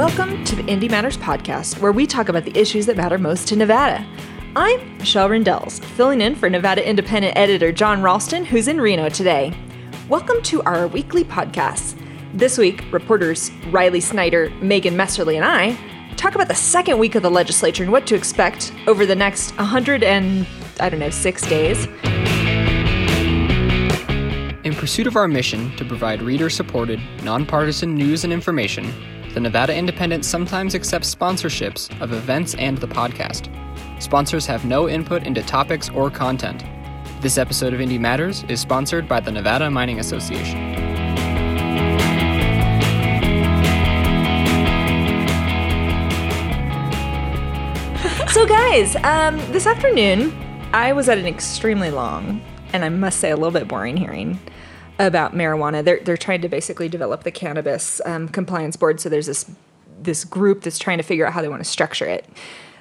Welcome to the Indy Matters podcast, where we talk about the issues that matter most to Nevada. I'm Michelle Rindels, filling in for Nevada Independent editor Jon Ralston, who's in Reno today. Welcome to our weekly podcast. This week, reporters Riley Snyder, Megan Messerly, and I talk about the second week of the legislature and what to expect over the next 100 and, I don't know, six days. In pursuit of our mission to provide reader supported, nonpartisan news and information, the Nevada Independent sometimes accepts sponsorships of events and the podcast. Sponsors have no input into topics or content. This episode of Indy Matters is sponsored by the Nevada Mining Association. So, guys, um, this afternoon I was at an extremely long and I must say a little bit boring hearing about marijuana. They're they're trying to basically develop the cannabis um, compliance board. So there's this this group that's trying to figure out how they want to structure it.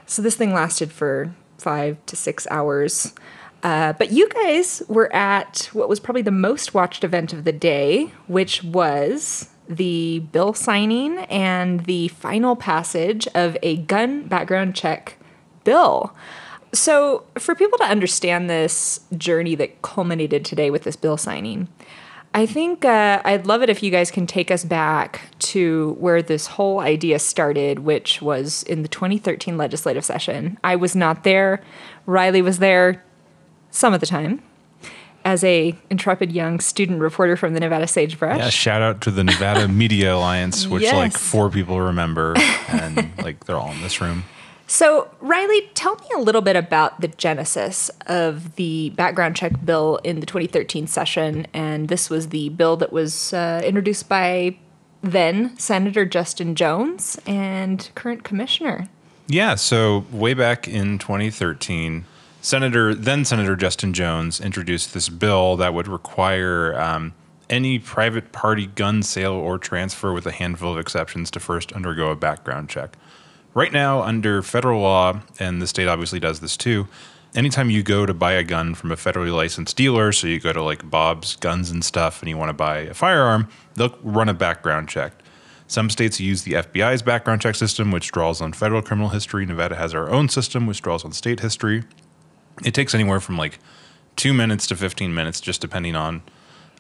So this thing lasted for five to six hours. Uh, but you guys were at what was probably the most watched event of the day, which was the bill signing and the final passage of a gun background check bill. So, for people to understand this journey that culminated today with this bill signing, I think uh, I'd love it if you guys can take us back to where this whole idea started, which was in the 2013 legislative session. I was not there. Riley was there some of the time as a intrepid young student reporter from the Nevada Sagebrush. Yeah, shout out to the Nevada Media Alliance, which like four people remember, and like they're all in this room. So, Riley, tell me a little bit about the genesis of the background check bill in the 2013 session. And this was the bill that was uh, introduced by then Senator Justin Jones and current commissioner. Yeah, so way back in 2013, Senator then Senator Justin Jones introduced this bill that would require um, any private party gun sale or transfer, with a handful of exceptions, to first undergo a background check. Right now, under federal law, and the state obviously does this too, anytime you go to buy a gun from a federally licensed dealer, so you go to like Bob's Guns and stuff and you want to buy a firearm, they'll run a background check. Some states use the FBI's background check system, which draws on federal criminal history. Nevada has our own system, which draws on state history. It takes anywhere from like two minutes to 15 minutes, just depending on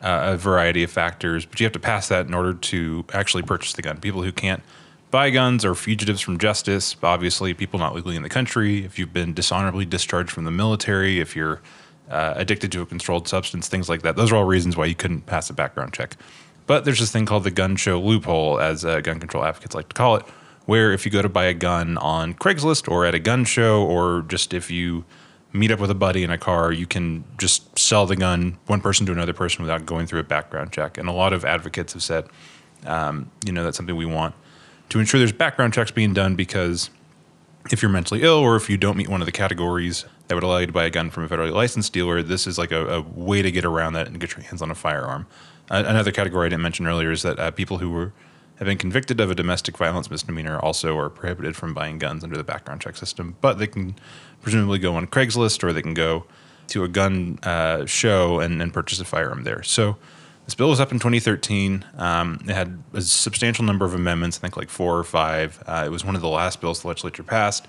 uh, a variety of factors. But you have to pass that in order to actually purchase the gun. People who can't buy guns are fugitives from justice, obviously, people not legally in the country. If you've been dishonorably discharged from the military, if you're uh, addicted to a controlled substance, things like that. Those are all reasons why you couldn't pass a background check. But there's this thing called the gun show loophole, as uh, gun control advocates like to call it, where if you go to buy a gun on Craigslist or at a gun show, or just if you meet up with a buddy in a car, you can just sell the gun one person to another person without going through a background check. And a lot of advocates have said, um, you know, that's something we want to ensure there's background checks being done because if you're mentally ill or if you don't meet one of the categories that would allow you to buy a gun from a federally licensed dealer, this is like a, a way to get around that and get your hands on a firearm. Uh, another category I didn't mention earlier is that uh, people who were have been convicted of a domestic violence misdemeanor also are prohibited from buying guns under the background check system, but they can presumably go on Craigslist or they can go to a gun uh, show and, and purchase a firearm there. So this bill was up in 2013. Um, it had a substantial number of amendments, I think like four or five. Uh, it was one of the last bills the legislature passed.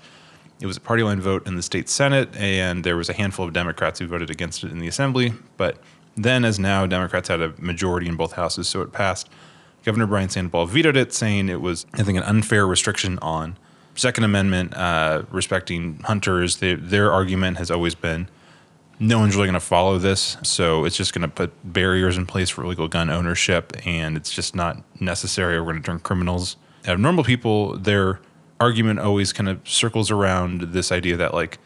It was a party line vote in the state Senate, and there was a handful of Democrats who voted against it in the Assembly. But then, as now, Democrats had a majority in both houses, so it passed. Governor Brian Sandoval vetoed it, saying it was, I think, an unfair restriction on Second Amendment uh, respecting hunters. Their argument has always been no one's really going to follow this, so it's just going to put barriers in place for illegal gun ownership, and it's just not necessary. We're going to turn criminals out of normal people. Their argument always kind of circles around this idea that, like,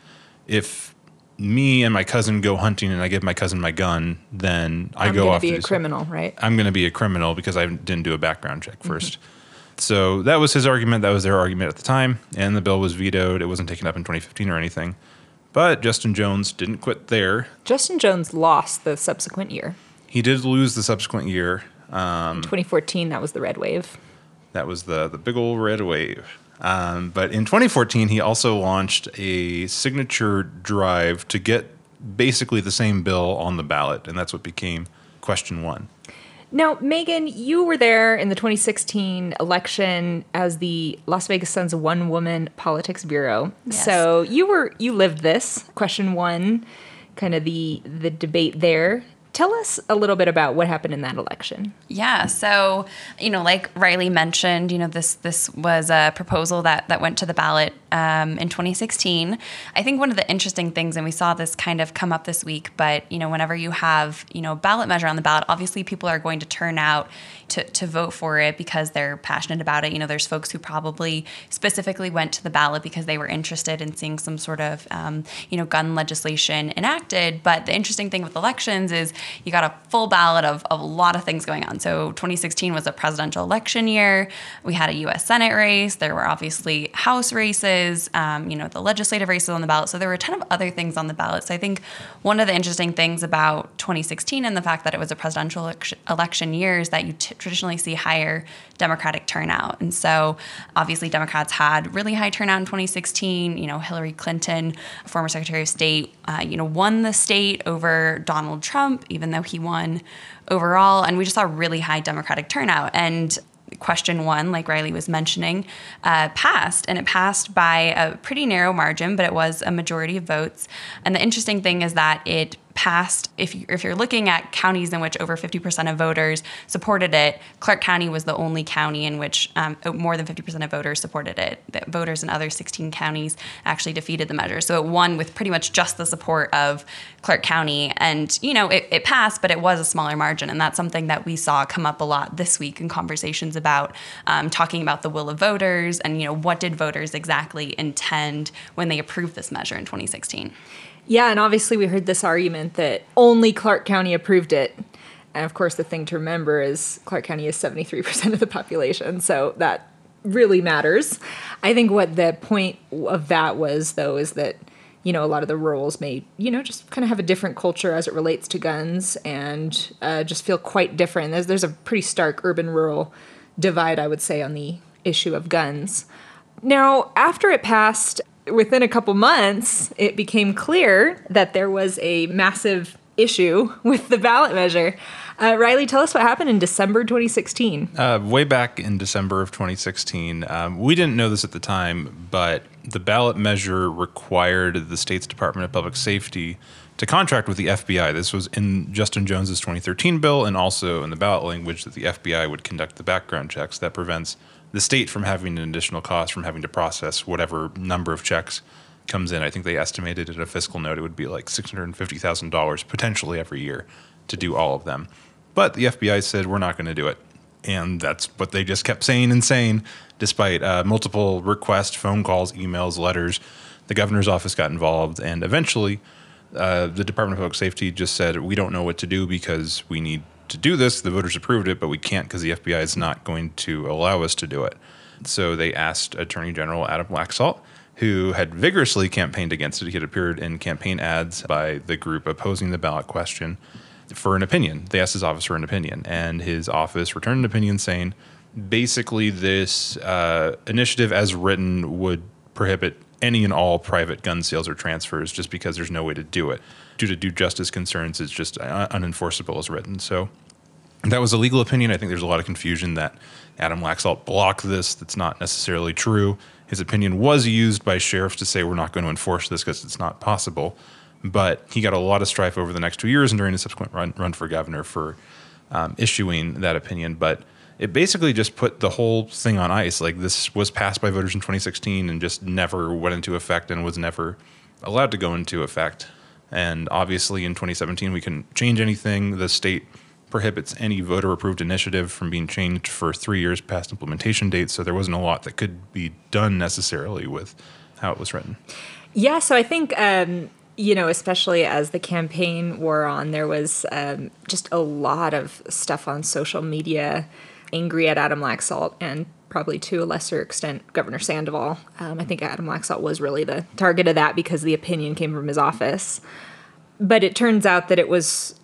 if me and my cousin go hunting and I give my cousin my gun, then I I'm go off to be to a criminal, right? I'm going to be a criminal because I didn't do a background check 1st Mm-hmm. So that was his argument. That was their argument at the time. And the bill was vetoed. It wasn't taken up in 2015 or anything. But Justin Jones didn't quit there. Justin Jones lost the subsequent year. He did lose the subsequent year. Um, 2014, that was the red wave. that was the, the big old red wave. Um, but in 2014, he also launched a signature drive to get basically the same bill on the ballot. And that's what became question one. Now, Megan, you were there in the 2016 election as the Las Vegas Sun's one woman politics bureau. Yes. So you were you lived this question one, kind of the the debate there. Tell us a little bit about what happened in that election. Yeah. So, you know, like Riley mentioned, you know, this this was a proposal that that went to the ballot um, in 2016. I think one of the interesting things, and we saw this kind of come up this week, but you know, whenever you have you know ballot measure on the ballot, obviously people are going to turn out to to vote for it because they're passionate about it. You know, there's folks who probably specifically went to the ballot because they were interested in seeing some sort of um, you know gun legislation enacted. But the interesting thing with elections is you got a full ballot of, of a lot of things going on. So 2016 was a presidential election year. We had a U.S. Senate race. There were obviously House races. Um, you know, the legislative races on the ballot. So there were a ton of other things on the ballot. So I think one of the interesting things about 2016 and the fact that it was a presidential election, year is that you t- traditionally see higher Democratic turnout. And so obviously Democrats had really high turnout in 2016. You know, Hillary Clinton, former Secretary of State, uh, you know, won the state over Donald Trump, even though he won overall. And we just saw really high Democratic turnout. And question one, like Riley was mentioning, uh, passed, and it passed by a pretty narrow margin, but it was a majority of votes. And the interesting thing is that it passed if you, if you're looking at counties in which over 50% of voters supported it clark county was the only county in which um, more than 50% of voters supported it. Voters in other 16 counties actually defeated the measure. So it won with pretty much just the support of clark county. And you know it, it passed but it was a smaller margin. And that's something that we saw come up a lot this week in conversations about um, talking about the will of voters and you know what did voters exactly intend when they approved this measure in 2016 Yeah, and obviously we heard this argument that only Clark County approved it. And of course, the thing to remember is Clark County is 73% of the population, so that really matters. I think what the point of that was, though, is that, you know, a lot of the rurals may, you know, just kind of have a different culture as it relates to guns and uh, just feel quite different. There's, there's a pretty stark urban rural divide, I would say, on the issue of guns. Now, after it passed, within a couple months, it became clear that there was a massive issue with the ballot measure. Uh, Riley, tell us what happened in December 2016. Uh, way back in December of 2016, um, we didn't know this at the time, but the ballot measure required the state's Department of Public Safety to contract with the FBI. This was in Justin Jones's 2013 bill, and also in the ballot language that the FBI would conduct the background checks that prevents the state from having an additional cost from having to process whatever number of checks comes in. I think they estimated in a fiscal note it would be like $650,000 potentially every year to do all of them. But the FBI said, we're not going to do it. And that's what they just kept saying and saying, despite uh, multiple requests, phone calls, emails, letters. The governor's office got involved, and eventually, uh, the Department of Public Safety just said, we don't know what to do because we need to do this. The voters approved it, but we can't because the FBI is not going to allow us to do it. So they asked Attorney General Adam Laxalt, who had vigorously campaigned against it. He had appeared in campaign ads by the group opposing the ballot question for an opinion. They asked his office for an opinion, and his office returned an opinion saying basically this uh, initiative as written would prohibit any and all private gun sales or transfers just because there's no way to do it. Due to due justice concerns, it's just uh, unenforceable as written. So that was a legal opinion. I think there's a lot of confusion that Adam Laxalt blocked this. That's not necessarily true. His opinion was used by sheriffs to say we're not going to enforce this because it's not possible. But he got a lot of strife over the next two years and during his subsequent run, run for governor for um, issuing that opinion. But it basically just put the whole thing on ice. Like this was passed by voters in 2016 and just never went into effect and was never allowed to go into effect. And obviously in 2017, we couldn't change anything. The state prohibits any voter approved initiative from being changed for three years past implementation date. So there wasn't a lot that could be done necessarily with how it was written. Yeah, so I think, um, you know, especially as the campaign wore on, there was um, just a lot of stuff on social media angry at Adam Laxalt and probably to a lesser extent Governor Sandoval. Um, I think Adam Laxalt was really the target of that because the opinion came from his office. But it turns out that it was,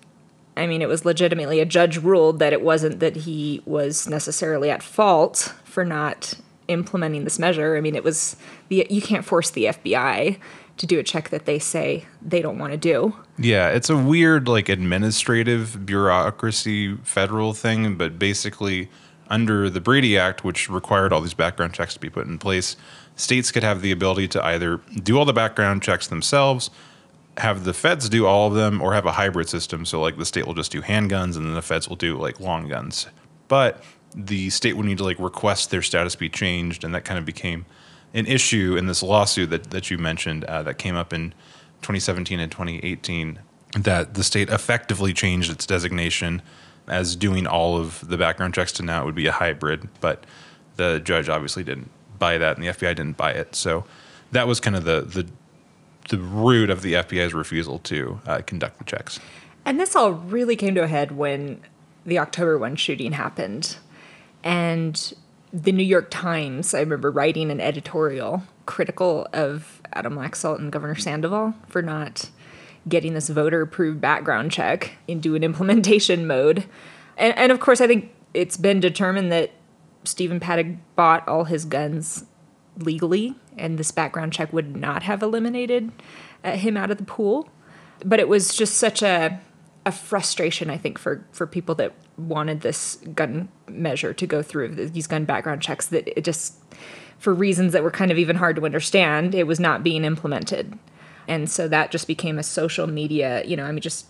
I mean, it was legitimately a judge ruled that it wasn't that he was necessarily at fault for not implementing this measure. I mean, it was the you can't force the FBI to do a check that they say they don't want to do. Yeah, it's a weird like administrative bureaucracy federal thing, but basically under the Brady Act, which required all these background checks to be put in place, states could have the ability to either do all the background checks themselves, have the feds do all of them, or have a hybrid system. So like the state will just do handguns and then the feds will do like long guns. But the state would need to like request their status be changed, and that kind of became an issue in this lawsuit that, that you mentioned uh, that came up in 2017 and 2018 that the state effectively changed its designation as doing all of the background checks to now it would be a hybrid but the judge obviously didn't buy that and the FBI didn't buy it so that was kind of the the the root of the FBI's refusal to uh, conduct the checks And this all really came to a head when the October 1 shooting happened. And the New York Times, I remember writing an editorial critical of Adam Laxalt and Governor Sandoval for not getting this voter approved background check into an implementation mode. And, and of course, I think it's been determined that Stephen Paddock bought all his guns legally, and this background check would not have eliminated uh, him out of the pool. But it was just such a a frustration, I think, for for people that wanted this gun measure to go through these gun background checks that it just for reasons that were kind of even hard to understand, it was not being implemented. And so that just became a social media, you know, I mean, just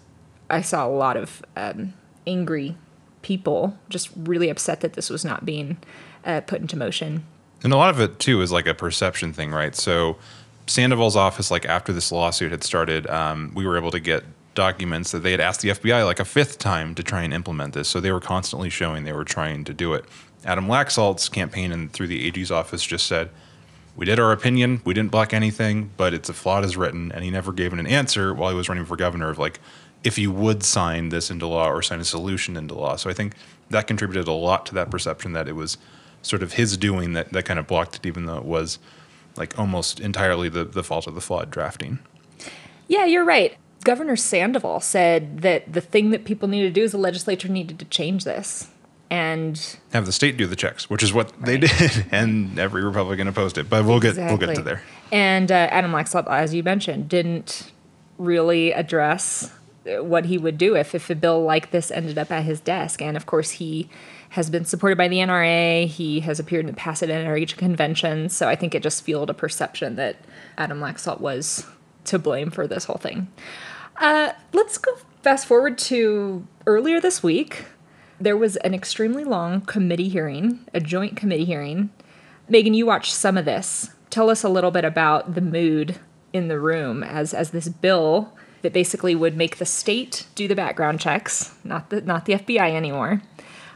I saw a lot of um, angry people just really upset that this was not being uh, put into motion. And a lot of it too is like a perception thing, right? So Sandoval's office, like after this lawsuit had started, um, we were able to get documents that they had asked the FBI like a fifth time to try and implement this. So they were constantly showing they were trying to do it. Adam Laxalt's campaign and through the AG's office just said, "We did our opinion. We didn't block anything, but it's a flawed as written." And he never gave an answer while he was running for governor of like if he would sign this into law or sign a solution into law. So I think that contributed a lot to that perception that it was sort of his doing that, that kind of blocked it, even though it was like almost entirely the, the fault of the flawed drafting. Yeah, you're right. Governor Sandoval said that the thing that people needed to do is the legislature needed to change this. And Have the state do the checks, which is what they did, and every Republican opposed it. But we'll get we'll get to there. And uh, Adam Laxalt, as you mentioned, didn't really address what he would do if, if a bill like this ended up at his desk. And of course, he has been supported by the NRA. He has appeared in the past at NRA conventions. So I think it just fueled a perception that Adam Laxalt was to blame for this whole thing. Uh, let's go fast forward to earlier this week. There was an extremely long committee hearing, a joint committee hearing. Megan, you watched some of this. Tell us a little bit about the mood in the room as as this bill that basically would make the state do the background checks, not the not the FBI anymore,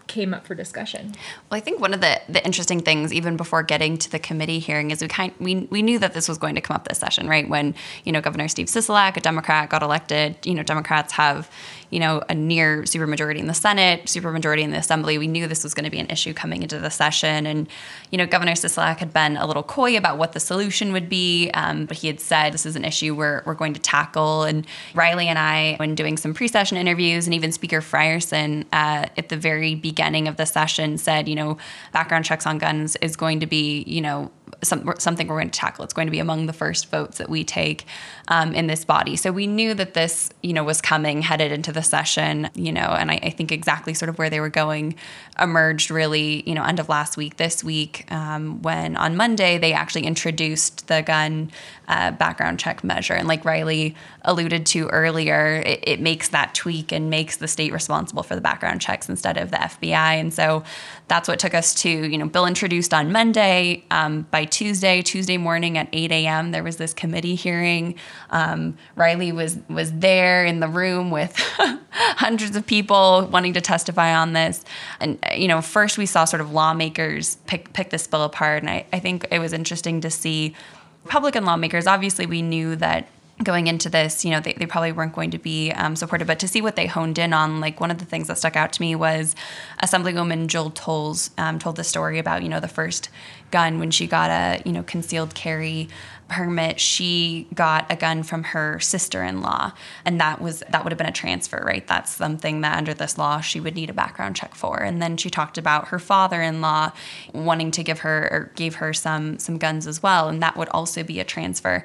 came up for discussion. Well, I think one of the, the interesting things, even before getting to the committee hearing, is we kind we, we knew that this was going to come up this session, right? When you know Governor Steve Sisolak, a Democrat, got elected. You know, Democrats have you know a near supermajority in the Senate, supermajority in the Assembly. We knew this was going to be an issue coming into the session, and you know Governor Sisolak had been a little coy about what the solution would be, um, but he had said this is an issue we're we're going to tackle. And Riley and I, when doing some pre-session interviews, and even Speaker Frierson uh, at the very beginning of the session said, you know, background checks on guns is going to be, you know, some, something we're going to tackle. It's going to be among the first votes that we take um, in this body. So we knew that this, you know, was coming headed into the session, you know, and I, I think exactly sort of where they were going emerged really, you know, end of last week, this week, um, when on Monday they actually introduced the gun uh, background check measure. And like Riley alluded to earlier, it, it makes that tweak and makes the state responsible for the background checks instead of the FBI. And so that's what took us to, you know, bill introduced on Monday. Um, by Tuesday, Tuesday morning at 8 a.m., there was this committee hearing. Um, Riley was was there in the room with hundreds of people wanting to testify on this. And you know, first we saw sort of lawmakers pick pick this bill apart, and I, I think it was interesting to see Republican lawmakers. Obviously, we knew that going into this, you know, they, they probably weren't going to be um, supported, but to see what they honed in on, like one of the things that stuck out to me was Assemblywoman Jill Tolles um, told the story about, you know, the first gun when she got a, you know, concealed carry permit. She got a gun from her sister-in-law and that was that would have been a transfer right? That's something that under this law she would need a background check for. And then she talked about her father-in-law wanting to give her or gave her some some guns as well and that would also be a transfer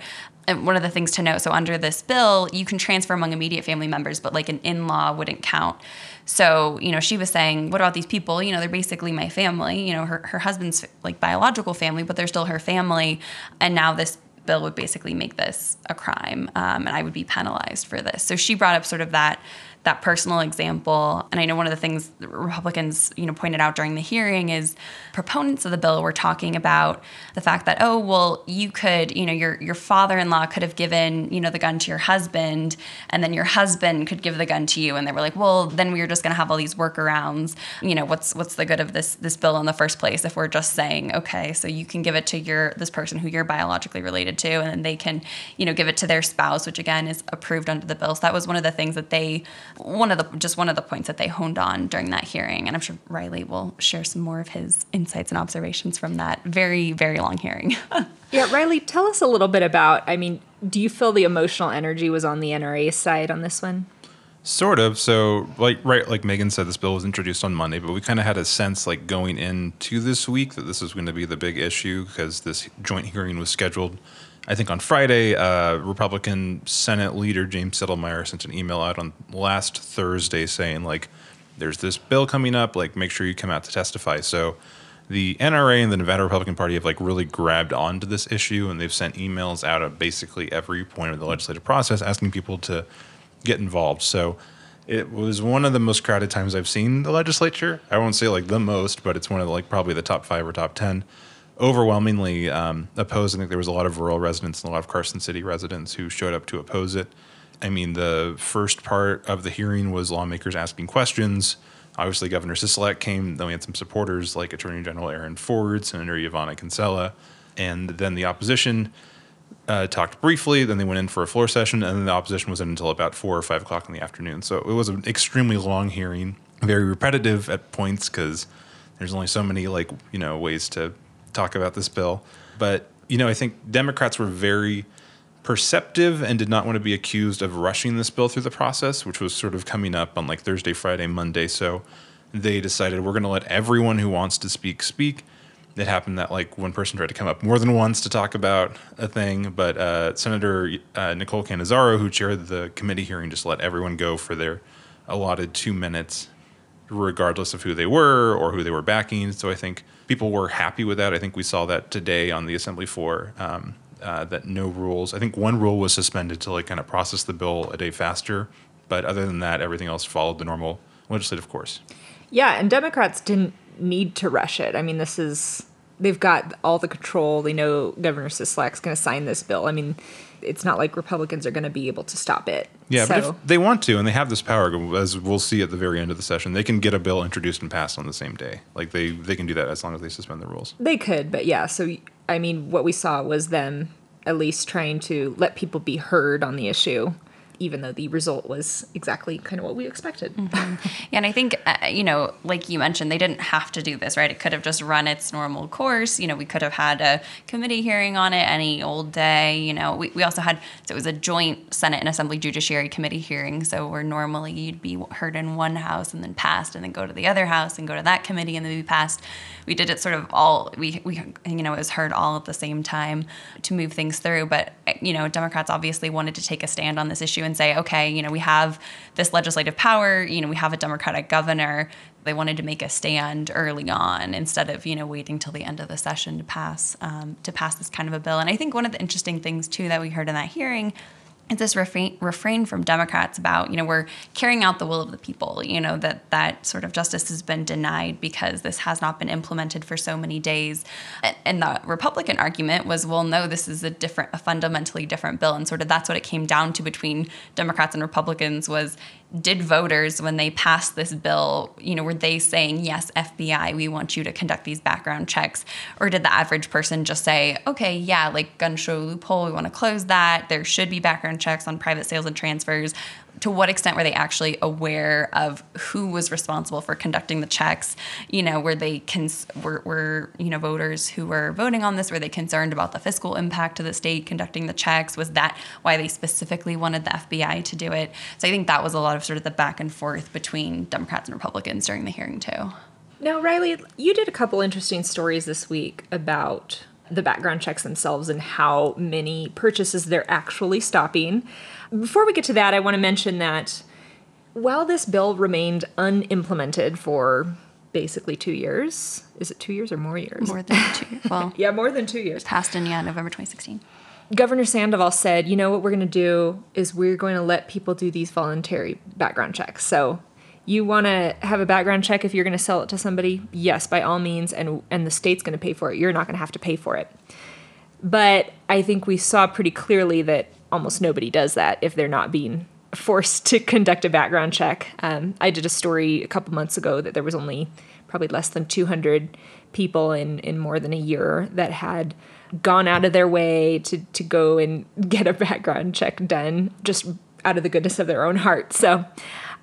one of the things to note so under this bill you can transfer among immediate family members but like an in-law wouldn't count. So you know she was saying what about these people? You know they're basically my family. You know her, her husband's like biological family but they're still her family and now this bill would basically make this a crime um, and i would be penalized for this. So she brought up sort of that that personal example. And I know one of the things Republicans, you know, pointed out during the hearing is proponents of the bill were talking about the fact that, oh, well, you could, you know, your your father-in-law could have given, you know, the gun to your husband, and then your husband could give the gun to you. And they were like, well, then we are just gonna have all these workarounds. You know, what's what's the good of this this bill in the first place if we're just saying, okay, so you can give it to your this person who you're biologically related to, and then they can, you know, give it to their spouse, which again is approved under the bill. So that was one of the things that they one of the just one of the points that they honed on during that hearing, and I'm sure Riley will share some more of his insights and observations from that very very long hearing. yeah, Riley, tell us a little bit about. I mean, do you feel the emotional energy was on the NRA side on this one? Sort of. So, like, right, like Megan said, this bill was introduced on Monday, but we kind of had a sense, like, going into this week that this was going to be the big issue because this joint hearing was scheduled I think on Friday, uh, Republican Senate leader James Settelmeyer sent an email out on last Thursday saying like, "There's this bill coming up. Like, make sure you come out to testify." So, the NRA and the Nevada Republican Party have like really grabbed onto this issue, and they've sent emails out at basically every point of the legislative process asking people to get involved. So. It was one of the most crowded times I've seen the legislature. I won't say like the most, but it's one of the, like probably the top five or top ten overwhelmingly um, opposed. I think there was a lot of rural residents and a lot of Carson City residents who showed up to oppose it. I mean, the first part of the hearing was lawmakers asking questions. Obviously, Governor Sisolak came. Then we had some supporters like Attorney General Aaron Ford, Senator Yvanna Cancela, and then the opposition uh, talked briefly. Then they went in for a floor session, and then the opposition was in until about four or five o'clock in the afternoon. So it was an extremely long hearing, very repetitive at points because there's only so many like you know ways to talk about this bill. But, you know, I think Democrats were very perceptive and did not want to be accused of rushing this bill through the process, which was sort of coming up on like Thursday, Friday, Monday. So they decided we're going to let everyone who wants to speak speak. It happened that like one person tried to come up more than once to talk about a thing, but uh, Senator uh, Nicole Cannizzaro, who chaired the committee hearing, just let everyone go for their allotted two minutes, regardless of who they were or who they were backing. So I think people were happy with that. I think we saw that today on the assembly floor. Um, uh, that no rules. I think one rule was suspended to like kind of process the bill a day faster, but other than that, everything else followed the normal legislative course. Yeah, and Democrats didn't need to rush it. I mean, this is they've got all the control. They know Governor Sisolak's going to sign this bill. I mean, it's not like Republicans are going to be able to stop it. Yeah, so. but if they want to, and they have this power, as we'll see at the very end of the session, they can get a bill introduced and passed on the same day. Like they they can do that as long as they suspend the rules. They could, but yeah. So I mean, what we saw was them at least trying to let people be heard on the issue even though the result was exactly kind of what we expected. Mm-hmm. Yeah, and I think, uh, you know, like you mentioned, they didn't have to do this, right? It could have just run its normal course. You know, we could have had a committee hearing on it any old day. You know, we, we also had, so it was a joint Senate and Assembly Judiciary Committee hearing. So where normally you'd be heard in one house and then passed and then go to the other house and go to that committee and then be passed. We did it sort of all, we, we you know, it was heard all at the same time to move things through. But, you know, Democrats obviously wanted to take a stand on this issue and say, okay, you know, we have this legislative power, you know, we have a Democratic governor. They wanted to make a stand early on instead of, you know, waiting till the end of the session to pass um, to pass this kind of a bill. And I think one of the interesting things too that we heard in that hearing it's this refrain, refrain from Democrats about, you know, we're carrying out the will of the people, you know, that that sort of justice has been denied because this has not been implemented for so many days. And the Republican argument was, well, no, this is a different, a fundamentally different bill. And sort of that's what it came down to between Democrats and Republicans was, did voters when they passed this bill you know were they saying yes fbi we want you to conduct these background checks or did the average person just say okay yeah like gun show loophole we want to close that there should be background checks on private sales and transfers to what extent were they actually aware of who was responsible for conducting the checks? You know, were they cons- were, were you know voters who were voting on this were they concerned about the fiscal impact to the state conducting the checks? Was that why they specifically wanted the FBI to do it? So I think that was a lot of sort of the back and forth between Democrats and Republicans during the hearing too. Now, Riley, you did a couple interesting stories this week about the background checks themselves and how many purchases they're actually stopping. Before we get to that, I want to mention that while this bill remained unimplemented for basically two years, is it two years or more years? More than two years. Well, yeah, more than two years. passed in yeah November 2016. Governor Sandoval said, you know what we're going to do is we're going to let people do these voluntary background checks. So you want to have a background check if you're going to sell it to somebody? Yes, by all means, and and the state's going to pay for it. You're not going to have to pay for it. But I think we saw pretty clearly that almost nobody does that if they're not being forced to conduct a background check. Um, I did a story a couple months ago that there was only probably less than 200 people in, in more than a year that had gone out of their way to, to go and get a background check done just out of the goodness of their own heart. So,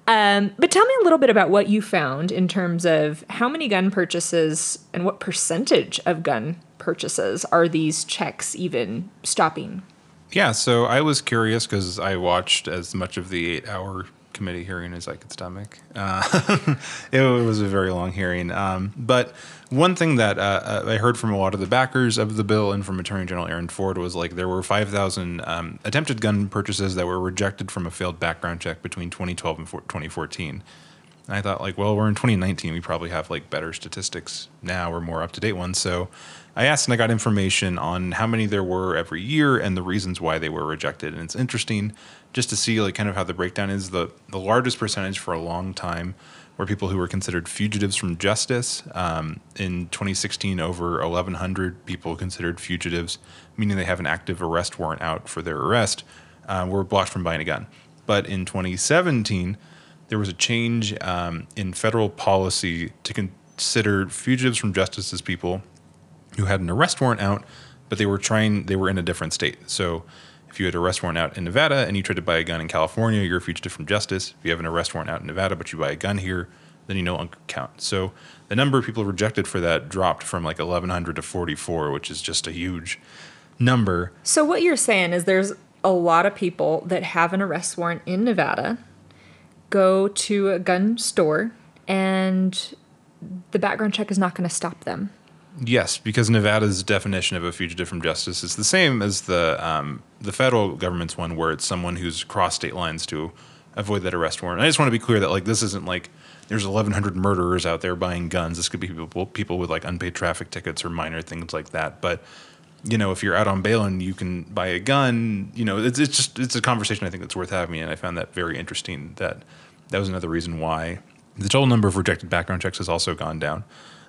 um, but tell me a little bit about what you found in terms of how many gun purchases and what percentage of gun purchases are these checks even stopping? Yeah, so I was curious because I watched as much of the eight hour committee hearing as I could stomach. Uh, it was a very long hearing. Um, but one thing that uh, I heard from a lot of the backers of the bill and from Attorney General Aaron Ford was like there were 5,000 um, attempted gun purchases that were rejected from a failed background check between 2012 and 2014. And I thought, like, well, we're in 2019. We probably have like better statistics now or more up to date ones. So I asked and I got information on how many there were every year and the reasons why they were rejected. And it's interesting just to see like kind of how the breakdown is. The the largest percentage for a long time were people who were considered fugitives from justice. Um, in 2016, over 1,100 people considered fugitives, meaning they have an active arrest warrant out for their arrest, uh, were blocked from buying a gun. But in 2017, there was a change um, in federal policy to consider fugitives from justice as people who had an arrest warrant out, but they were trying, they were in a different state. So if you had an arrest warrant out in Nevada and you tried to buy a gun in California, you're a fugitive from justice. If you have an arrest warrant out in Nevada, but you buy a gun here, then you no longer count. So the number of people rejected for that dropped from like 1,100 to 44, which is just a huge number. So what you're saying is there's a lot of people that have an arrest warrant in Nevada go to a gun store and the background check is not going to stop them. Yes, because Nevada's definition of a fugitive from justice is the same as the um, the federal government's one, where it's someone who's crossed state lines to avoid that arrest warrant. I just want to be clear that like this isn't like there's 1,100 murderers out there buying guns. This could be people people with like unpaid traffic tickets or minor things like that. But you know, if you're out on bail and you can buy a gun, you know, it's it's just it's a conversation I think that's worth having, and I found that very interesting. That that was another reason why the total number of rejected background checks has also gone down.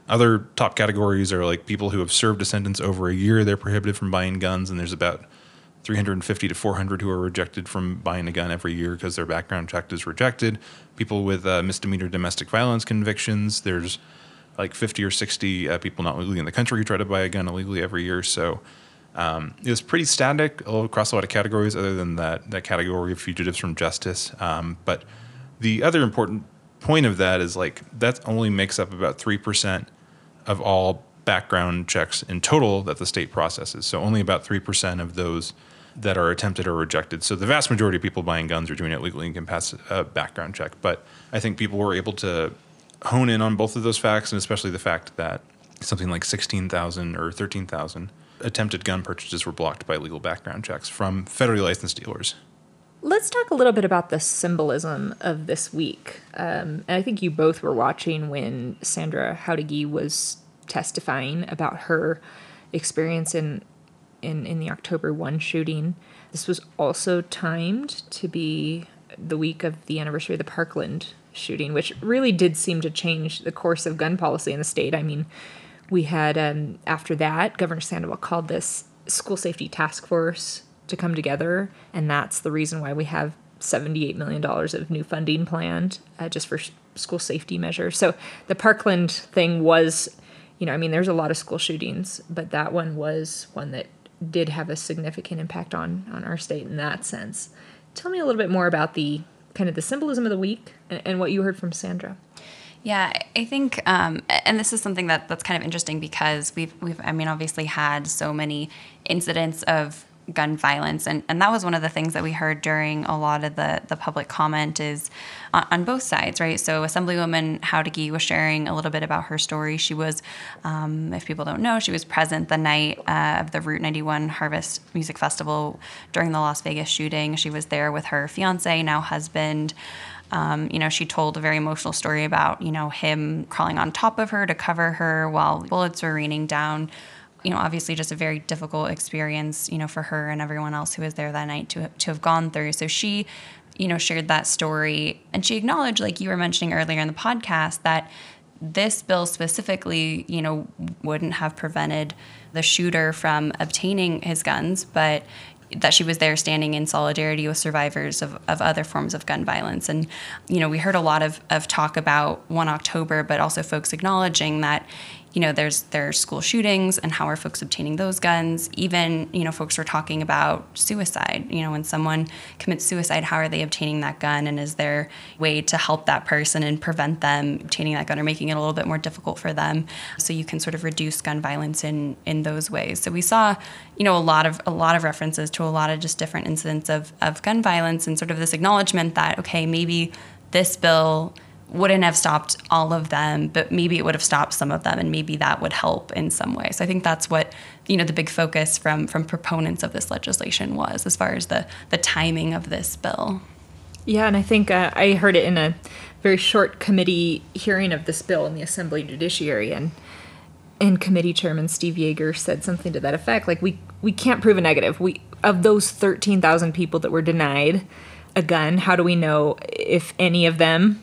Other top categories are like people who have served a sentence over a year, they're prohibited from buying guns, and there's about 350 to 400 who are rejected from buying a gun every year because their background check is rejected. People with uh, misdemeanor domestic violence convictions, there's like 50 or 60 uh, people not legally in the country who try to buy a gun illegally every year. So um, it was pretty static across a lot of categories, other than that that category of fugitives from justice. Um, but the other important point of that is like that only makes up about three percent of all background checks in total that the state processes. So only about 3% of those that are attempted or rejected. So the vast majority of people buying guns are doing it legally and can pass a background check. But I think people were able to hone in on both of those facts, and especially the fact that something like 16,000 or 13,000 attempted gun purchases were blocked by legal background checks from federally licensed dealers. Let's talk a little bit about the symbolism of this week. Um, and I think you both were watching when Sandra Jauregui was testifying about her experience in, in, in the October 1 shooting. This was also timed to be the week of the anniversary of the Parkland shooting, which really did seem to change the course of gun policy in the state. I mean, we had, um, after that, Governor Sandoval called this school safety task force to come together, and that's the reason why we have $78 million of new funding planned uh, just for sh- school safety measures. So the Parkland thing was, you know, I mean, there's a lot of school shootings, but that one was one that did have a significant impact on on our state in that sense. Tell me a little bit more about the kind of the symbolism of the week and, and what you heard from Sandra. Yeah, I think, um, and this is something that that's kind of interesting because we've we've I mean obviously had so many incidents of gun violence. And, and that was one of the things that we heard during a lot of the, the public comment is on, on both sides, right? So Assemblywoman Jauregui was sharing a little bit about her story. She was, um, if people don't know, she was present the night uh, of the Route 91 Harvest Music Festival during the Las Vegas shooting. She was there with her fiance, now husband. Um, you know, she told a very emotional story about, you know, him crawling on top of her to cover her while bullets were raining down. You know, obviously just a very difficult experience, you know, for her and everyone else who was there that night to, to have gone through. So she, you know, shared that story and she acknowledged, like you were mentioning earlier in the podcast, that this bill specifically, you know, wouldn't have prevented the shooter from obtaining his guns, but that she was there standing in solidarity with survivors of, of other forms of gun violence. And, you know, we heard a lot of, of talk about 1 October, but also folks acknowledging that, you know, there's there's school shootings and how are folks obtaining those guns. Even, you know, folks were talking about suicide. You know, when someone commits suicide, how are they obtaining that gun? And is there a way to help that person and prevent them obtaining that gun or making it a little bit more difficult for them so you can sort of reduce gun violence in in those ways. So we saw, you know, a lot of a lot of references to a lot of just different incidents of, of gun violence and sort of this acknowledgement that, okay, maybe this bill wouldn't have stopped all of them, but maybe it would have stopped some of them, and maybe that would help in some way. So I think that's what you know the big focus from from proponents of this legislation was, as far as the the timing of this bill. Yeah, and I think uh, I heard it in a very short committee hearing of this bill in the Assembly Judiciary, and and committee chairman Steve Yeager said something to that effect. Like we we can't prove a negative. We of those thirteen thousand people that were denied a gun, how do we know if any of them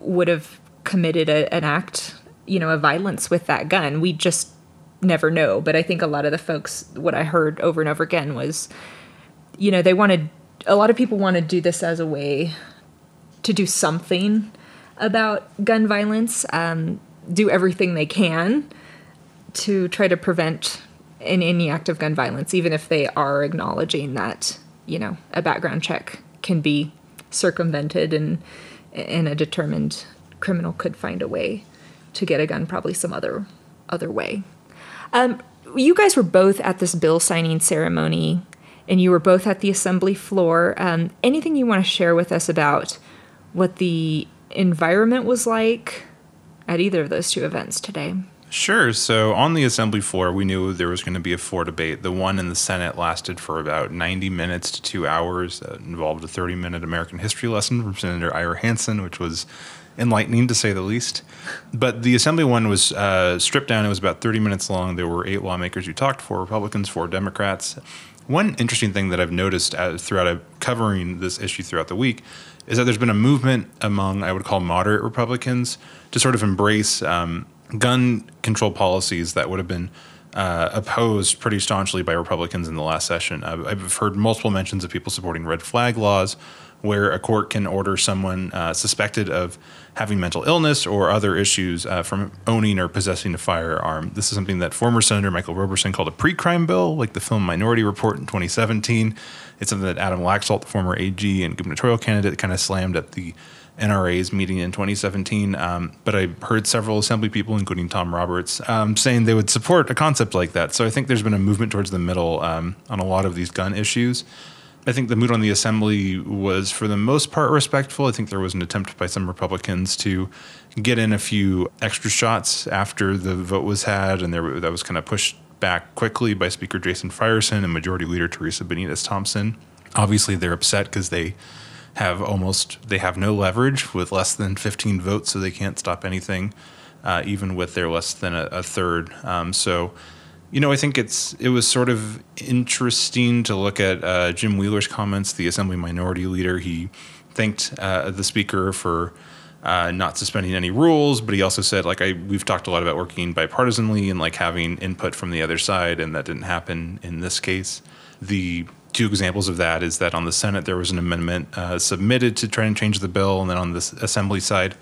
would have committed a, an act, you know, of violence with that gun. We just never know. But I think a lot of the folks, what I heard over and over again was, you know, they wanted, a lot of people want to do this as a way to do something about gun violence, um, do everything they can to try to prevent in any act of gun violence, even if they are acknowledging that, you know, a background check can be circumvented and and a determined criminal could find a way to get a gun probably some other other way. Um, you guys were both at this bill signing ceremony and you were both at the assembly floor. Um, anything you want to share with us about what the environment was like at either of those two events today? Sure. So on the assembly floor, we knew there was going to be a floor debate. The one in the Senate lasted for about 90 minutes to two hours. It involved a 30 minute American history lesson from Senator Ira Hansen, which was enlightening to say the least. But the assembly one was uh, stripped down. It was about 30 minutes long. There were eight lawmakers who talked, four Republicans, four Democrats. One interesting thing that I've noticed uh, throughout uh, covering this issue throughout the week is that there's been a movement among, I would call moderate Republicans, to sort of embrace. Um, gun control policies that would have been uh, opposed pretty staunchly by Republicans in the last session. I've, I've, heard multiple mentions of people supporting red flag laws, where a court can order someone uh, suspected of having mental illness or other issues uh, from owning or possessing a firearm. This is something that former Senator Michael Roberson called a pre crime bill, like the film Minority Report in 2017. It's something that Adam Laxalt, the former AG and gubernatorial candidate, kind of slammed at the NRA's meeting in 2017. Um, but I heard several assembly people, including Tom Roberts, um, saying they would support a concept like that. So I think there's been a movement towards the middle um, on a lot of these gun issues. I think the mood on the assembly was, for the most part, respectful. I think there was an attempt by some Republicans to get in a few extra shots after the vote was had, and there that was kind of pushed back quickly by Speaker Jason Frierson and Majority Leader Teresa Benitez Thompson. Obviously, they're upset because they have almost they have no leverage with less than 15 votes, so they can't stop anything, uh, even with their less than a, a third. Um, so, you know, I think it's it was sort of interesting to look at uh, Jim Wheeler's comments, the Assembly Minority Leader. He thanked uh, the Speaker for. Uh, not suspending any rules, but he also said, like I, we've talked a lot about working bipartisanly and like having input from the other side, and that didn't happen in this case. The two examples of that is that on the Senate there was an amendment uh, submitted to try and change the bill, and then on the Assembly side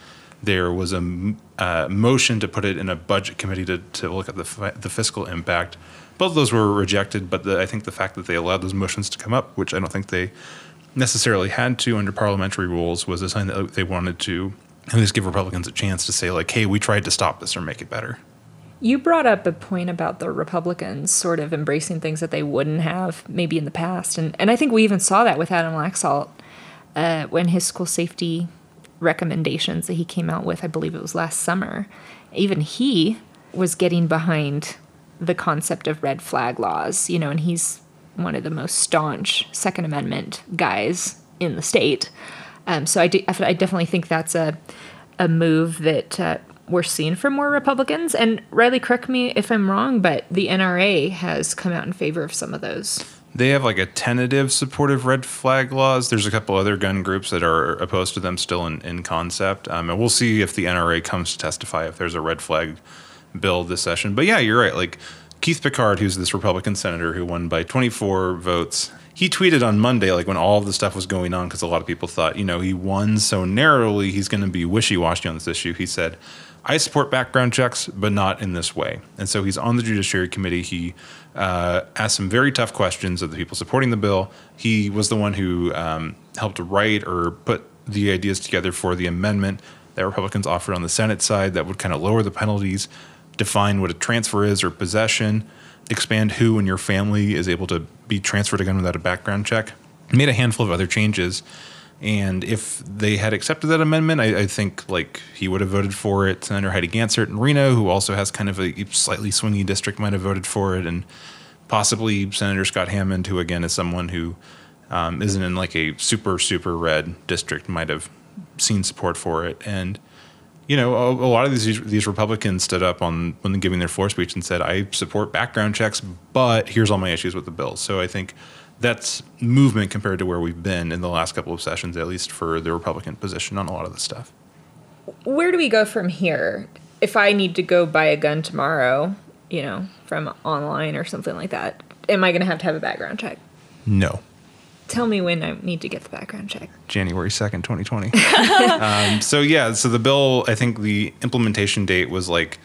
there was a uh, motion to put it in a budget committee to, to look at the, the fiscal impact. Both of those were rejected, but the, I think the fact that they allowed those motions to come up, which I don't think they necessarily had to under parliamentary rules, was a sign that they wanted to at least give Republicans a chance to say like, "Hey, we tried to stop this or make it better." You brought up a point about the Republicans sort of embracing things that they wouldn't have maybe in the past. And, and I think we even saw that with Adam Laxalt uh, when his school safety recommendations that he came out with, I believe it was last summer, even he was getting behind the concept of red flag laws, you know, and he's one of the most staunch Second Amendment guys in the state. Um, so I, do, I definitely think that's a, a move that uh, we're seeing from more Republicans. And Riley, correct me if I'm wrong, but the NRA has come out in favor of some of those. They have like a tentative supportive red flag laws. There's a couple other gun groups that are opposed to them still in, in concept. Um, and we'll see if the NRA comes to testify if there's a red flag bill this session. But yeah, you're right. Like Keith Pickard, who's this Republican senator who won by 24 votes, he tweeted on Monday, like when all of the stuff was going on, because a lot of people thought, you know, he won so narrowly, he's going to be wishy washy on this issue. He said, I support background checks, but not in this way. And so he's on the Judiciary Committee. He uh, asked some very tough questions of the people supporting the bill. He was the one who um, helped write or put the ideas together for the amendment that Republicans offered on the Senate side that would kind of lower the penalties, define what a transfer is or possession, expand who in your family is able to be transferred again without a background check. Made a handful of other changes and if they had accepted that amendment, I, I, think like he would have voted for it. Senator Heidi Gansert in Reno, who also has kind of a slightly swingy district, might have voted for it, and possibly Senator Scott Hammond, who again is someone who um, not in like a super super red district, might have seen support for it. And you know, a, a lot of these these Republicans stood up on when giving their floor speech and said, "I support background checks, but here's all my issues with the bill." So I think that's movement compared to where we've been in the last couple of sessions, at least for the Republican position on a lot of this stuff. Where do we go from here? If I need to go buy a gun tomorrow, you know, from online or something like that, am I going to have to have a background check? No. Tell me when I need to get the background check. January 2nd, 2020. um, so, yeah, so the bill, I think the implementation date was like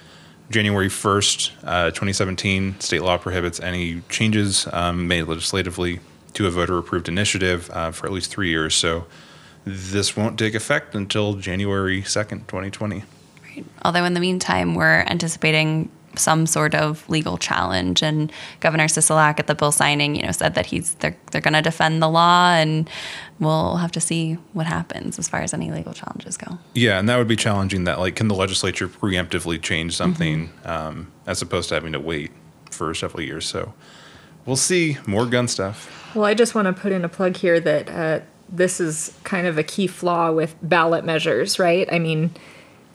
January 1st, uh, 2017, state law prohibits any changes um, made legislatively to a voter approved initiative uh, for at least three years. So this won't take effect until January 2nd, 2020. Right. Although, in the meantime, we're anticipating some sort of legal challenge. And Governor Sisolak at the bill signing, you know, said that he's they're they're going to defend the law, and we'll have to see what happens as far as any legal challenges go. Yeah, and that would be challenging. That like, can the legislature preemptively change something mm-hmm. um, as opposed to having to wait for several years? So we'll see more gun stuff. Well, I just want to put in a plug here that uh, this is kind of a key flaw with ballot measures, right? I mean,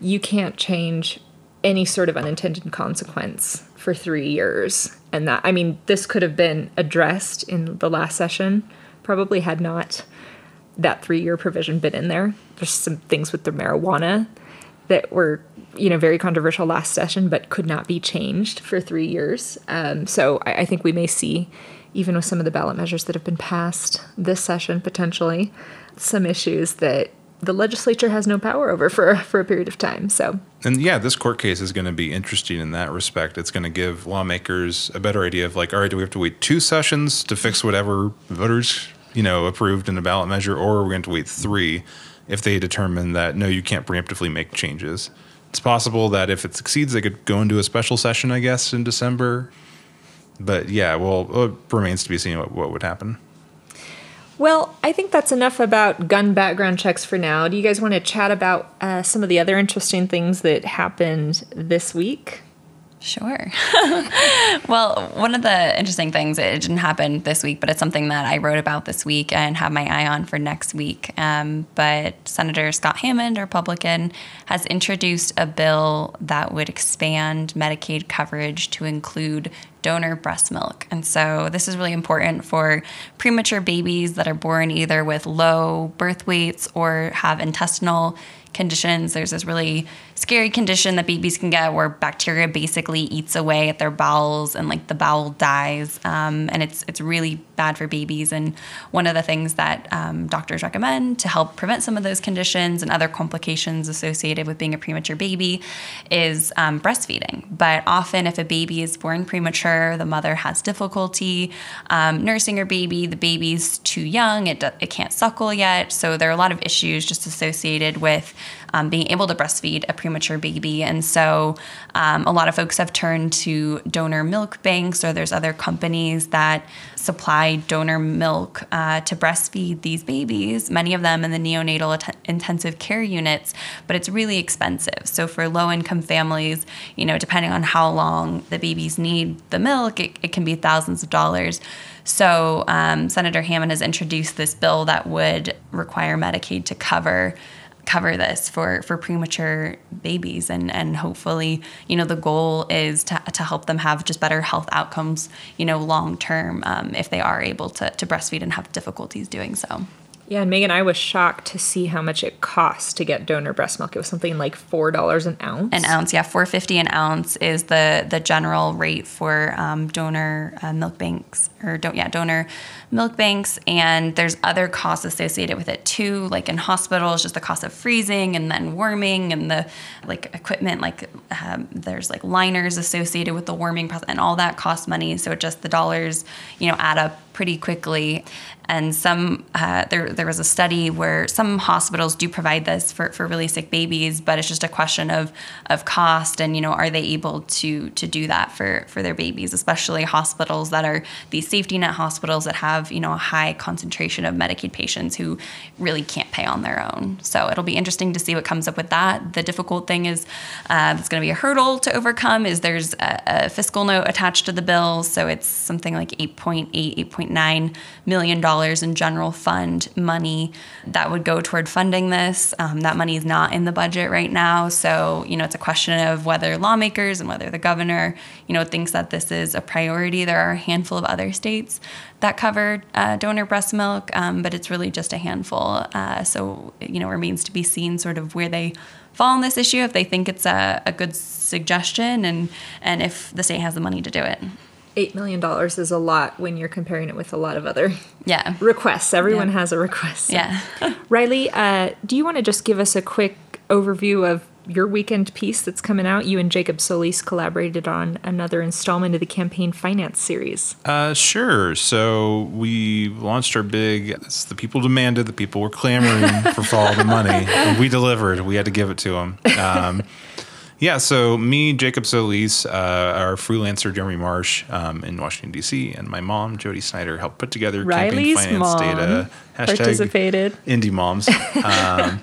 you can't change any sort of unintended consequence for three years. And that, I mean, this could have been addressed in the last session, probably had not that three year provision been in there. There's some things with the marijuana that were, you know, very controversial last session, but could not be changed for three years. Um, so I, I think we may see, even with some of the ballot measures that have been passed this session, potentially some issues that the legislature has no power over for for a period of time. So, and yeah, this court case is going to be interesting in that respect. It's going to give lawmakers a better idea of like, all right, do we have to wait two sessions to fix whatever voters you know approved in a ballot measure, or we're going to wait three if they determine that no, you can't preemptively make changes? It's possible that if it succeeds, they could go into a special session, I guess, in December. But yeah, well, it remains to be seen what, what would happen. Well, I think that's enough about gun background checks for now. Do you guys want to chat about uh, some of the other interesting things that happened this week? Sure. well, one of the interesting things, it didn't happen this week, but it's something that I wrote about this week and have my eye on for next week. Um, but Senator Scott Hammond, Republican, has introduced a bill that would expand Medicaid coverage to include donor breast milk. And so this is really important for premature babies that are born either with low birth weights or have intestinal conditions. There's this really scary condition that babies can get where bacteria basically eats away at their bowels and like the bowel dies, um, and it's it's really bad for babies. And one of the things that um, doctors recommend to help prevent some of those conditions and other complications associated with being a premature baby is um, breastfeeding. But often, if a baby is born premature, the mother has difficulty um, nursing her baby. The baby's too young; it it can't suckle yet. So there are a lot of issues just associated with um, being able to breastfeed a premature baby. And so um, a lot of folks have turned to donor milk banks, or there's other companies that supply donor milk uh, to breastfeed these babies, many of them in the neonatal intensive care units, but it's really expensive. So for low income families, you know, depending on how long the babies need the milk, it, it can be thousands of dollars. So um, Senator Hammond has introduced this bill that would require Medicaid to cover cover this for for premature babies. And and hopefully you know the goal is to, to help them have just better health outcomes you know long term um, if they are able to, to breastfeed and have difficulties doing so Yeah, and Megan, I was shocked to see how much it costs to get donor breast milk. It was something like four dollars an ounce. an ounce yeah 450 an ounce is the the general rate for um, donor uh, milk banks or don't yeah donor milk banks and there's other costs associated with it too like in hospitals just the cost of freezing and then warming and the like equipment like um, there's like liners associated with the warming process and all that costs money so just the dollars you know add up pretty quickly and some uh, there there was a study where some hospitals do provide this for, for really sick babies, but it's just a question of of cost and you know are they able to to do that for for their babies, especially hospitals that are these safety net hospitals that have you know a high concentration of Medicaid patients who really can't pay on their own. So it'll be interesting to see what comes up with that. The difficult thing is uh, it's going to be a hurdle to overcome. Is there's a, a fiscal note attached to the bill, so it's something like 8.8 8.9 million dollars in general fund money that would go toward funding this. Um, that money is not in the budget right now. So, you know, it's a question of whether lawmakers and whether the governor, you know, thinks that this is a priority. There are a handful of other states that cover uh, donor breast milk, um, but it's really just a handful. Uh, so, you know, remains to be seen sort of where they fall on this issue, if they think it's a, a good suggestion and, and if the state has the money to do it. Eight million dollars is a lot when you're comparing it with a lot of other Yeah. requests. Everyone Yeah. has a request. Yeah. Riley, uh, do you want to just give us a quick overview of your weekend piece that's coming out? You and Jacob Solis collaborated on another installment of the campaign finance series. Uh, sure. So we launched our big. It's the people demanded. The people were clamoring for all the money. And we delivered. We had to give it to them. Um, yeah. So me, Jacob Solis, uh, our freelancer Jeremy Marsh um, in Washington D.C., and my mom Jody Snyder helped put together campaign finance data. participated. Indie moms. Um,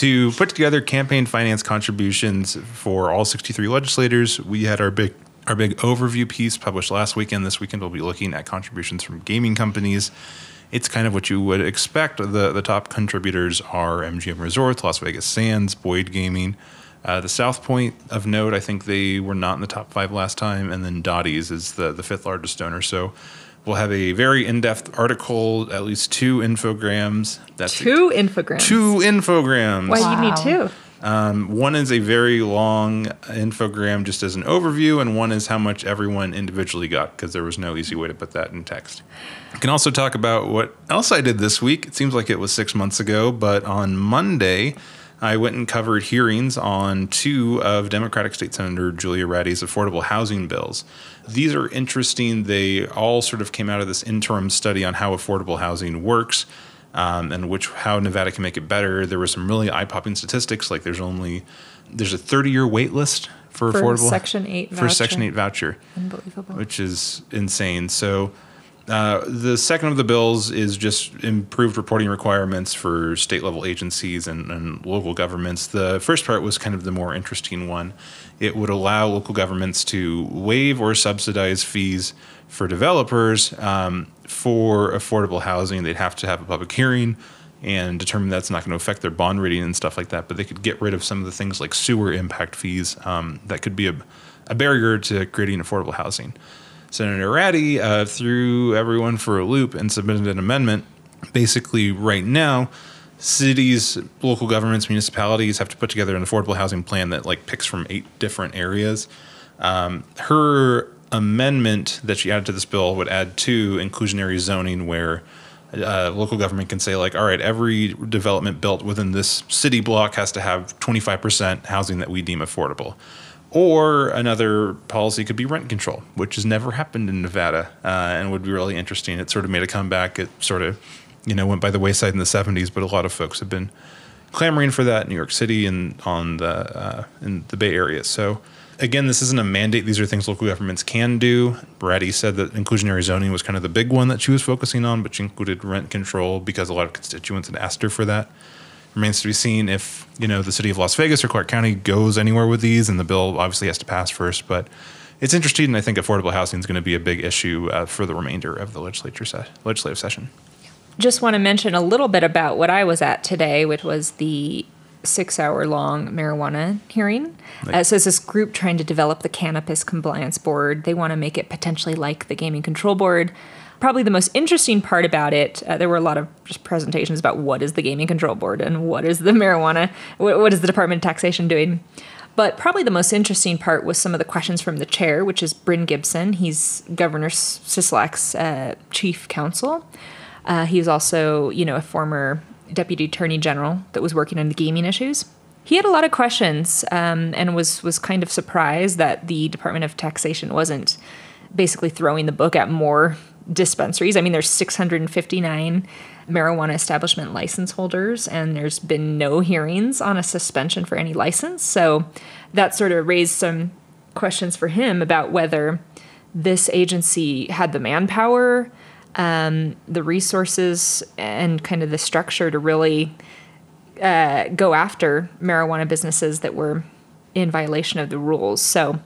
to put together campaign finance contributions for all 63 legislators. We had our big our big overview piece published last weekend. This weekend we'll be looking at contributions from gaming companies. It's kind of what you would expect. The the top contributors are MGM Resorts, Las Vegas Sands, Boyd Gaming. Uh, the South Point of note, I think they were not in the top five last time, and then Dotty's is the, the fifth largest donor. So we'll have a very in depth article, at least two infograms. That's Two infograms. two infograms. Why you need two? Um, one is a very long infogram just as an overview, and one is how much everyone individually got because there was no easy way to put that in text. I can also talk about what else I did this week. It seems like it was six months ago, but on Monday, I went and covered hearings on two of Democratic State Senator Julia Ratti's affordable housing bills. These are interesting. They all sort of came out of this interim study on how affordable housing works um, and which how Nevada can make it better. There were some really eye-popping statistics, like there's only there's a 30-year wait list for, For affordable Section 8 for Section 8 voucher Unbelievable. which is insane. So, uh, the second of the bills is just improved reporting requirements for state level agencies and, and local governments. The first part was kind of the more interesting one. It would allow local governments to waive or subsidize fees for developers um, for affordable housing. They'd have to have a public hearing and determine that's not going to affect their bond rating and stuff like that. But they could get rid of some of the things like sewer impact fees um, that could be a, a barrier to creating affordable housing. Senator Ratti uh, threw everyone for a loop and submitted an amendment. Basically, right now, cities, local governments, municipalities have to put together an affordable housing plan that like picks from eight different areas. Um, her amendment that she added to this bill would add to inclusionary zoning, where uh, local government can say like, all right, every development built within this city block has to have 25% housing that we deem affordable. Or another policy could be rent control, which has never happened in Nevada uh, and would be really interesting. It sort of made a comeback. It sort of, you know, went by the wayside in the 70s, but a lot of folks have been clamoring for that in New York City and on the uh, in the Bay Area. So again, this isn't a mandate. These are things local governments can do. Ratti said that inclusionary zoning was kind of the big one that she was focusing on, but she included rent control because a lot of constituents had asked her for that. Remains to be seen if you know the city of Las Vegas or Clark County goes anywhere with these, and the bill obviously has to pass first. But it's interesting, and I think affordable housing is going to be a big issue uh, for the remainder of the legislature se- legislative session. Just want to mention a little bit about what I was at today, which was the six hour long marijuana hearing. Uh, so it's this group trying to develop the cannabis compliance board. They want to make it potentially like the gaming control board. Probably the most interesting part about it, uh, there were a lot of just presentations about what is the gaming control board and what is the marijuana, what, what is the Department of Taxation doing. But probably the most interesting part was some of the questions from the chair, which is Brin Gibson. He's Governor Sisolak's uh, chief counsel. Uh, he was also, you know, a former deputy attorney general that was working on the gaming issues. He had a lot of questions um, and was was kind of surprised that the Department of Taxation wasn't basically throwing the book at more dispensaries. I mean, there's 659 marijuana establishment license holders, and there's been no hearings on a suspension for any license. So that sort of raised some questions for him about whether this agency had the manpower um, the resources and kind of the structure to really uh, go after marijuana businesses that were in violation of the rules. So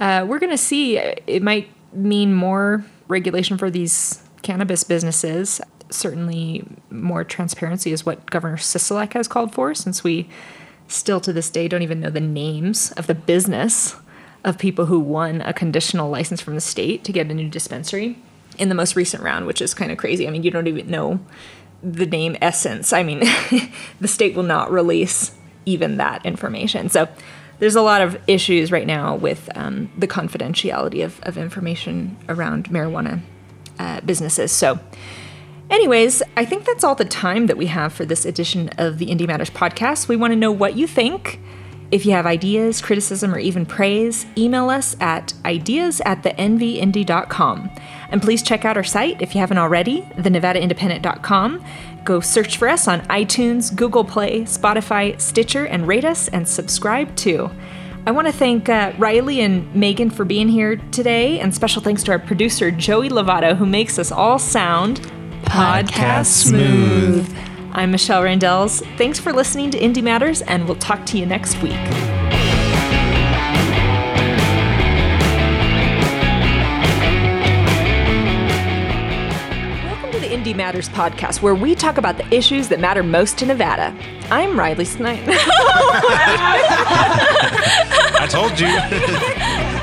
uh, we're going to see. It might mean more regulation for these cannabis businesses. Certainly, more transparency is what Governor Sisolak has called for, since we still to this day don't even know the names of the business of people who won a conditional license from the state to get a new dispensary in the most recent round, which is kind of crazy. I mean, you don't even know the name Essence. I mean, the state will not release even that information. So there's a lot of issues right now with um, the confidentiality of, of information around marijuana uh, businesses. So, anyways, I think that's all the time that we have for this edition of the Indy Matters podcast. We want to know what you think. If you have ideas, criticism, or even praise, email us at ideas at thenvindy.com. And please check out our site if you haven't already, thenevadaindependent.com. Go search for us on iTunes, Google Play, Spotify, Stitcher, and rate us and subscribe too. I want to thank uh, Riley and Megan for being here today, and special thanks to our producer, Joey Lovato, who makes us all sound podcast smooth. I'm Michelle Rindels. Thanks for listening to Indy Matters, and we'll talk to you next week. Welcome to the Indy Matters podcast, where we talk about the issues that matter most to Nevada. I'm Riley Snyder. I told you.